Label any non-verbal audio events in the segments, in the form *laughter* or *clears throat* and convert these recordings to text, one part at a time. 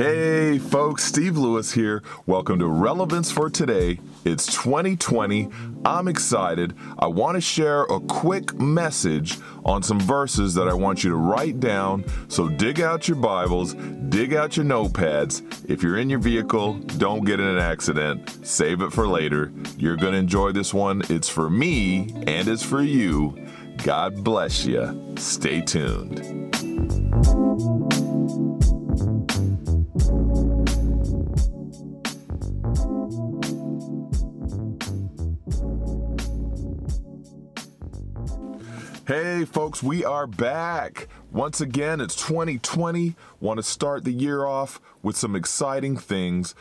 Hey, folks, Steve Lewis here. Welcome to Relevance for Today. It's 2020. I'm excited. I want to share a quick message on some verses that I want you to write down. So dig out your Bibles, dig out your notepads. If you're in your vehicle, don't get in an accident. Save it for later. You're going to enjoy this one. It's for me and it's for you. God bless you. Stay tuned. Hey, folks, we are back. Once again, it's 2020. Want to start the year off with some exciting things,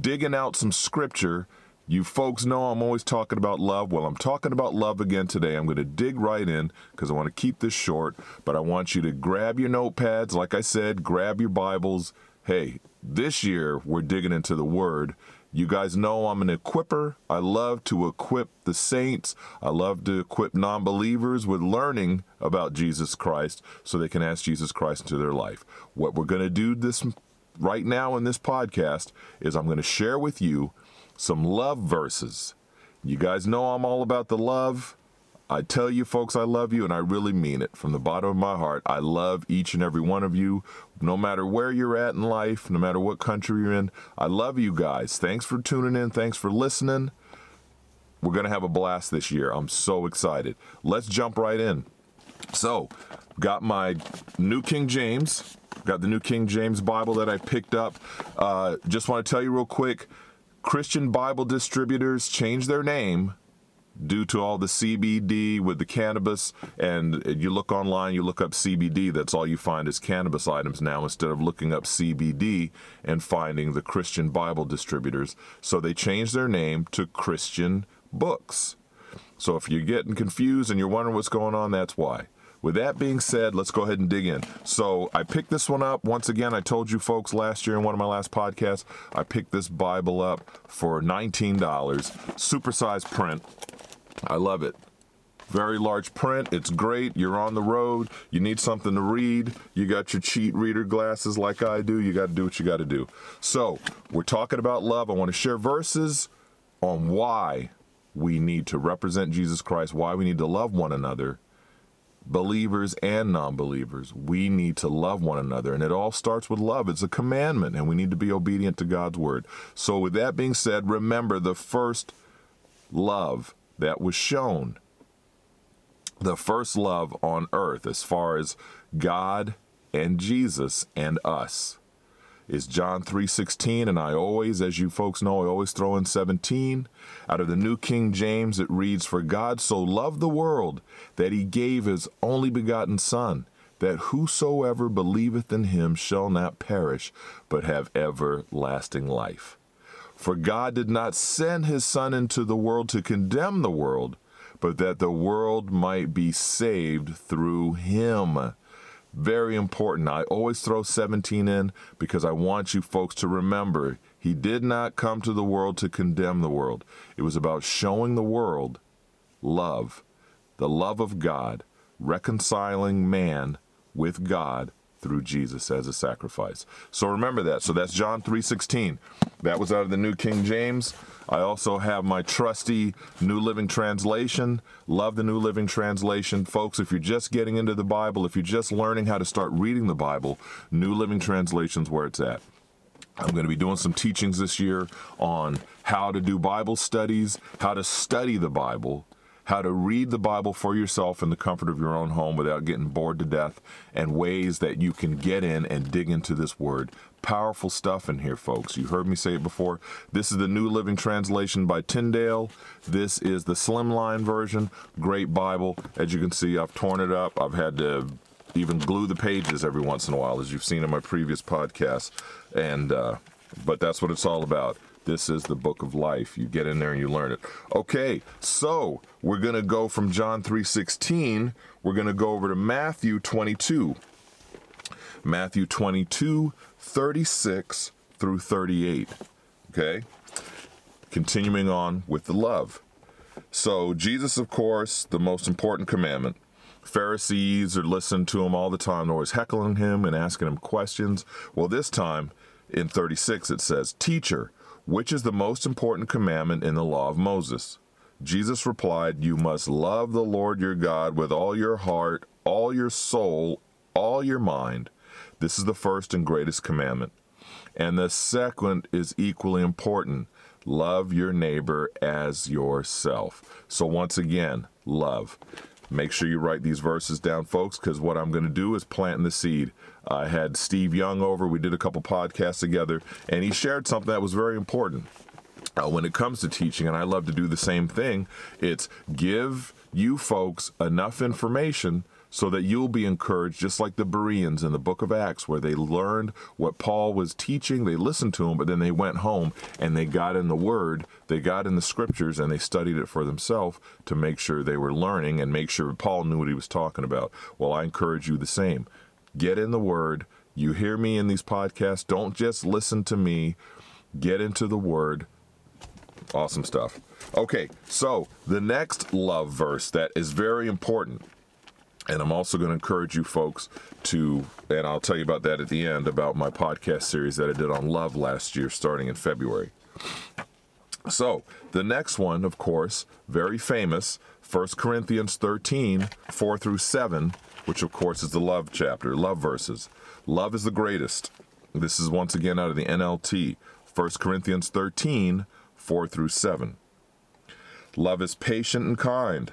digging out some scripture. You folks know I'm always talking about love. Well, I'm talking about love again today. I'm going to dig right in because I want to keep this short, but I want you to grab your notepads. Like I said, grab your Bibles. Hey, this year we're digging into the Word you guys know I'm an equiper. I love to equip the saints. I love to equip non believers with learning about Jesus Christ so they can ask Jesus Christ into their life. What we're going to do this right now in this podcast is I'm going to share with you some love verses. You guys know I'm all about the love. I tell you, folks, I love you, and I really mean it from the bottom of my heart. I love each and every one of you, no matter where you're at in life, no matter what country you're in. I love you guys. Thanks for tuning in. Thanks for listening. We're going to have a blast this year. I'm so excited. Let's jump right in. So, got my New King James, got the New King James Bible that I picked up. Uh, just want to tell you real quick Christian Bible distributors changed their name due to all the CBD with the cannabis. And you look online, you look up CBD, that's all you find is cannabis items now instead of looking up CBD and finding the Christian Bible distributors. So they changed their name to Christian Books. So if you're getting confused and you're wondering what's going on, that's why. With that being said, let's go ahead and dig in. So I picked this one up. Once again, I told you folks last year in one of my last podcasts, I picked this Bible up for $19, supersized print. I love it. Very large print. It's great. You're on the road. You need something to read. You got your cheat reader glasses like I do. You got to do what you got to do. So, we're talking about love. I want to share verses on why we need to represent Jesus Christ, why we need to love one another, believers and non believers. We need to love one another. And it all starts with love. It's a commandment, and we need to be obedient to God's word. So, with that being said, remember the first love that was shown. The first love on earth, as far as God and Jesus and us, is John 3:16 and I always as you folks know I always throw in 17 out of the New King James it reads for God so loved the world that he gave his only begotten son that whosoever believeth in him shall not perish but have everlasting life for God did not send his Son into the world to condemn the world, but that the world might be saved through him. Very important. I always throw 17 in because I want you folks to remember he did not come to the world to condemn the world. It was about showing the world love, the love of God, reconciling man with God through Jesus as a sacrifice. So remember that. So that's John 3:16. That was out of the New King James. I also have my trusty New Living Translation. Love the New Living Translation. Folks, if you're just getting into the Bible, if you're just learning how to start reading the Bible, New Living Translation's where it's at. I'm going to be doing some teachings this year on how to do Bible studies, how to study the Bible, how to read the Bible for yourself in the comfort of your own home without getting bored to death, and ways that you can get in and dig into this word. Powerful stuff in here, folks. You heard me say it before. This is the New Living Translation by Tyndale. This is the slimline version. Great Bible. As you can see, I've torn it up. I've had to even glue the pages every once in a while, as you've seen in my previous podcasts. And uh, but that's what it's all about. This is the book of life. You get in there and you learn it. Okay, so we're going to go from John 3:16, we're going to go over to Matthew 22. Matthew 22, 36 through 38. Okay? Continuing on with the love. So, Jesus, of course, the most important commandment. Pharisees are listening to him all the time. Always heckling him and asking him questions. Well, this time, in 36 it says, Teacher, which is the most important commandment in the law of Moses? Jesus replied, You must love the Lord your God with all your heart, all your soul, all your mind. This is the first and greatest commandment. And the second is equally important love your neighbor as yourself. So, once again, love. Make sure you write these verses down, folks, because what I'm going to do is plant the seed. I had Steve Young over. We did a couple podcasts together, and he shared something that was very important. Uh, when it comes to teaching, and I love to do the same thing, it's give you folks enough information so that you'll be encouraged, just like the Bereans in the book of Acts, where they learned what Paul was teaching. They listened to him, but then they went home and they got in the Word, they got in the Scriptures, and they studied it for themselves to make sure they were learning and make sure Paul knew what he was talking about. Well, I encourage you the same. Get in the Word. You hear me in these podcasts. Don't just listen to me. Get into the Word. Awesome stuff. Okay, so the next love verse that is very important and I'm also going to encourage you folks to, and I'll tell you about that at the end, about my podcast series that I did on love last year, starting in February. So, the next one, of course, very famous, 1 Corinthians 13, 4 through 7, which of course is the love chapter, love verses. Love is the greatest. This is once again out of the NLT, 1 Corinthians 13, 4 through 7. Love is patient and kind.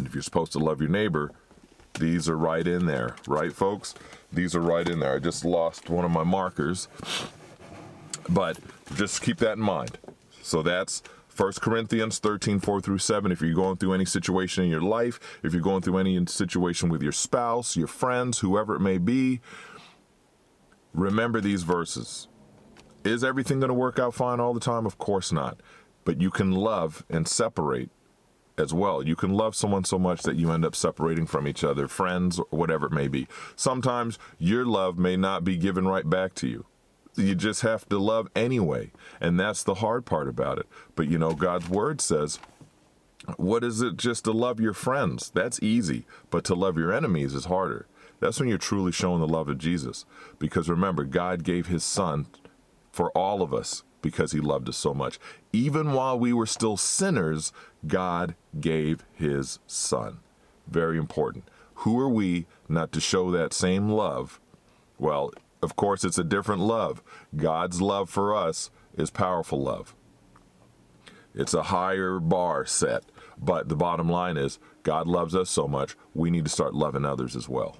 And if you're supposed to love your neighbor, these are right in there, right, folks? These are right in there. I just lost one of my markers, but just keep that in mind. So that's 1 Corinthians 13, 4 through 7. If you're going through any situation in your life, if you're going through any situation with your spouse, your friends, whoever it may be, remember these verses. Is everything going to work out fine all the time? Of course not. But you can love and separate as well. You can love someone so much that you end up separating from each other, friends, or whatever it may be. Sometimes your love may not be given right back to you. You just have to love anyway. And that's the hard part about it. But you know, God's word says, what is it just to love your friends? That's easy. But to love your enemies is harder. That's when you're truly showing the love of Jesus. Because remember, God gave his son for all of us because he loved us so much. Even while we were still sinners, God gave his son. Very important. Who are we not to show that same love? Well, of course, it's a different love. God's love for us is powerful love. It's a higher bar set. But the bottom line is, God loves us so much, we need to start loving others as well.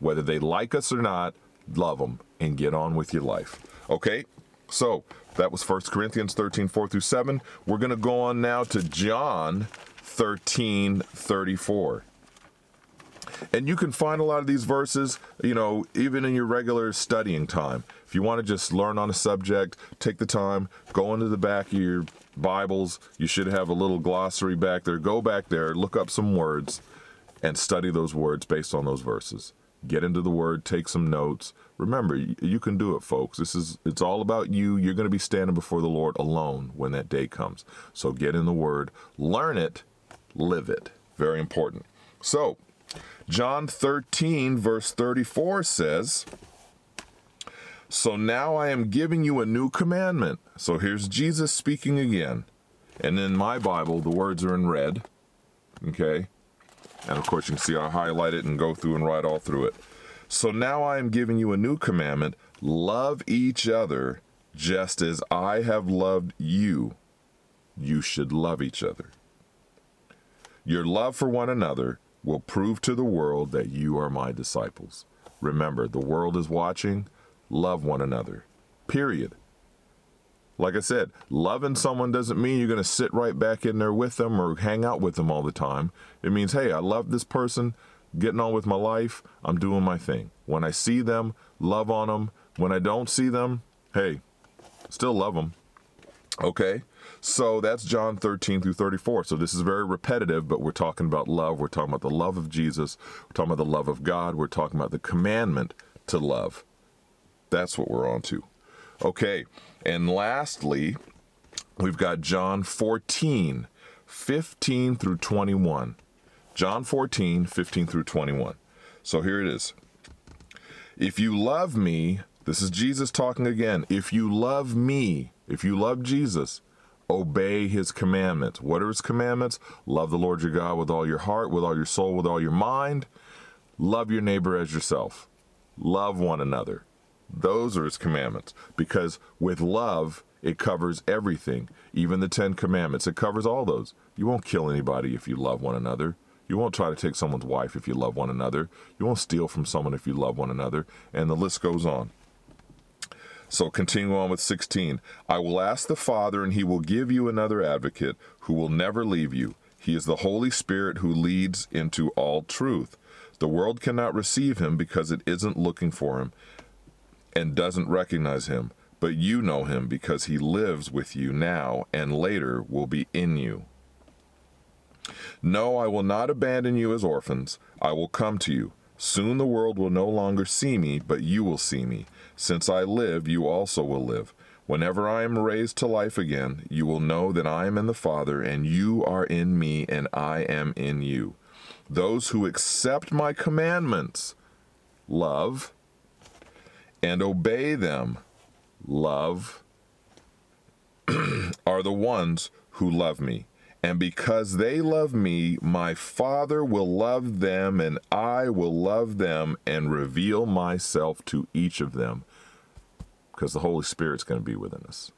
Whether they like us or not, love them and get on with your life. Okay? So, that was 1 Corinthians 13, 4 through 7. We're going to go on now to John 13, 34. And you can find a lot of these verses, you know, even in your regular studying time. If you want to just learn on a subject, take the time, go into the back of your Bibles. You should have a little glossary back there. Go back there, look up some words, and study those words based on those verses. Get into the Word, take some notes, remember you can do it folks. This is it's all about you. You're going to be standing before the lord alone when that day comes. So get in the word learn it live it. Very important. So john 13 verse 34 says so now i am giving you a new commandment. So here's jesus speaking again. And in my bible the words are in red okay and of course you can see i highlight it and go through and write all through it so now I am giving you a new commandment love each other just as I have loved you. You should love each other. Your love for one another will prove to the world that you are my disciples. Remember, the world is watching. Love one another. Period. Like I said, loving someone doesn't mean you're going to sit right back in there with them or hang out with them all the time. It means, hey, I love this person getting on with my life. I'm doing my thing. When I see them, love on them. When I don't see them, hey, still love them. Okay? So that's John 13 through 34. So this is very repetitive, but we're talking about love. We're talking about the love of Jesus. We're talking about the love of God. We're talking about the commandment to love. That's what we're on to. Okay. And lastly, we've got John 14, 15 through 21. John 14, 15 through 21. So here it is. If you love me, this is Jesus talking again. If you love me, if you love Jesus, obey his commandments. What are his commandments? Love the Lord your God with all your heart, with all your soul, with all your mind. Love your neighbor as yourself. Love one another. Those are his commandments. Because with love, it covers everything, even the Ten Commandments. It covers all those. You won't kill anybody if you love one another. You won't try to take someone's wife if you love one another. You won't steal from someone if you love one another. And the list goes on. So continue on with 16. I will ask the Father, and he will give you another advocate who will never leave you. He is the Holy Spirit who leads into all truth. The world cannot receive him because it isn't looking for him and doesn't recognize him, but you know him because he lives with you now and later will be in you. No, I will not abandon you as orphans. I will come to you. Soon the world will no longer see me, but you will see me. Since I live, you also will live. Whenever I am raised to life again, you will know that I am in the Father, and you are in me, and I am in you. Those who accept my commandments love and obey them, love, *clears throat* are the ones who love me. And because they love me, my Father will love them, and I will love them and reveal myself to each of them. Because the Holy Spirit's going to be within us.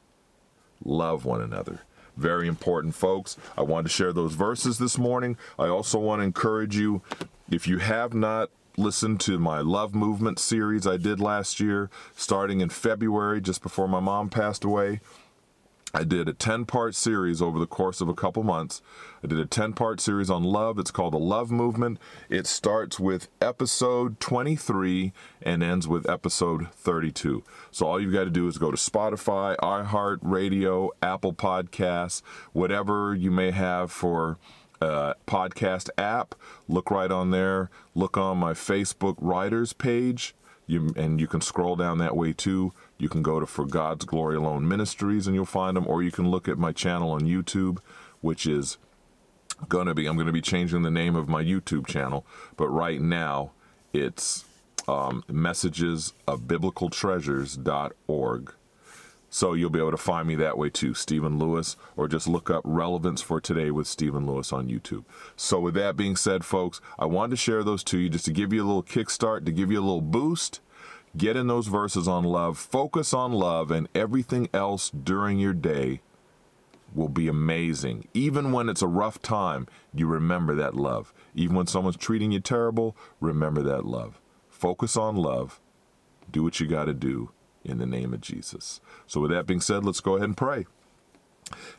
Love one another. Very important, folks. I wanted to share those verses this morning. I also want to encourage you if you have not listened to my Love Movement series I did last year, starting in February, just before my mom passed away. I did a 10 part series over the course of a couple months. I did a 10 part series on love. It's called The Love Movement. It starts with episode 23 and ends with episode 32. So all you've got to do is go to Spotify, iHeartRadio, Apple Podcasts, whatever you may have for uh, podcast app. Look right on there. Look on my Facebook writers page. You, and you can scroll down that way too. You can go to For God's Glory Alone Ministries and you'll find them, or you can look at my channel on YouTube, which is going to be, I'm going to be changing the name of my YouTube channel, but right now it's um, messages of biblical treasures.org. So you'll be able to find me that way too, Stephen Lewis, or just look up Relevance for Today with Stephen Lewis on YouTube. So with that being said, folks, I wanted to share those to you just to give you a little kickstart, to give you a little boost Get in those verses on love, focus on love, and everything else during your day will be amazing. Even when it's a rough time, you remember that love. Even when someone's treating you terrible, remember that love. Focus on love. Do what you got to do in the name of Jesus. So, with that being said, let's go ahead and pray.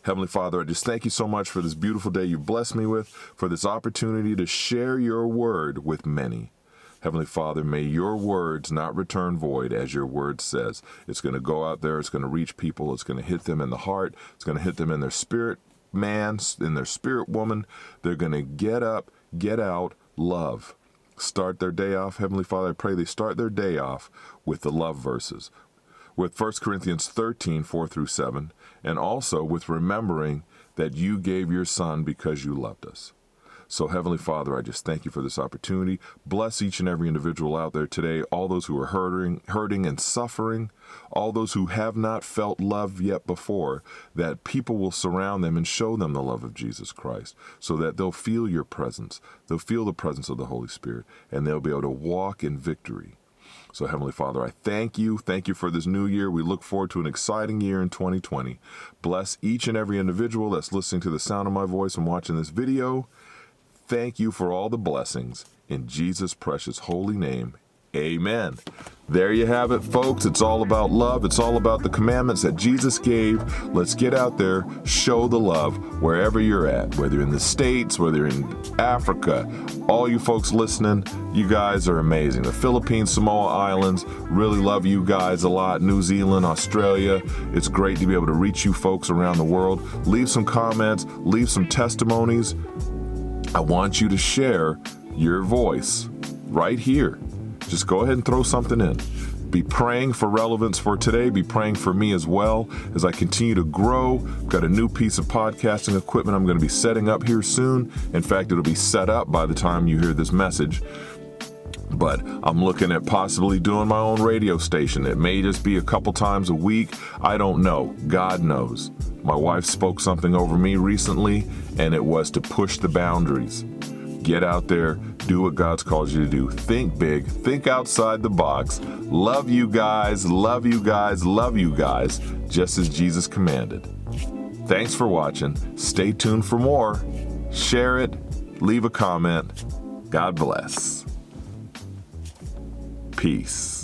Heavenly Father, I just thank you so much for this beautiful day you blessed me with, for this opportunity to share your word with many. Heavenly Father, may your words not return void, as your word says. It's going to go out there, it's going to reach people, it's going to hit them in the heart, it's going to hit them in their spirit man, in their spirit woman. They're going to get up, get out, love. Start their day off. Heavenly Father, I pray they start their day off with the love verses, with 1 Corinthians 13, 4 through 7, and also with remembering that you gave your Son because you loved us. So, Heavenly Father, I just thank you for this opportunity. Bless each and every individual out there today, all those who are hurting, hurting and suffering, all those who have not felt love yet before, that people will surround them and show them the love of Jesus Christ so that they'll feel your presence. They'll feel the presence of the Holy Spirit and they'll be able to walk in victory. So, Heavenly Father, I thank you. Thank you for this new year. We look forward to an exciting year in 2020. Bless each and every individual that's listening to the sound of my voice and watching this video. Thank you for all the blessings. In Jesus' precious holy name, amen. There you have it, folks. It's all about love. It's all about the commandments that Jesus gave. Let's get out there, show the love wherever you're at, whether in the States, whether in Africa. All you folks listening, you guys are amazing. The Philippines, Samoa Islands, really love you guys a lot. New Zealand, Australia. It's great to be able to reach you folks around the world. Leave some comments, leave some testimonies. I want you to share your voice right here just go ahead and throw something in. Be praying for relevance for today. Be praying for me as well as I continue to grow. I've got a new piece of podcasting equipment I'm going to be setting up here soon. In fact, it'll be set up by the time you hear this message but I'm looking at possibly doing my own radio station. It may just be a couple times a week. I don't know. God knows. My wife spoke something over me recently, and it was to push the boundaries. Get out there, do what God's called you to do. Think big, think outside the box. Love you guys, love you guys, love you guys, just as Jesus commanded. Thanks for watching. Stay tuned for more. Share it, leave a comment. God bless. Peace.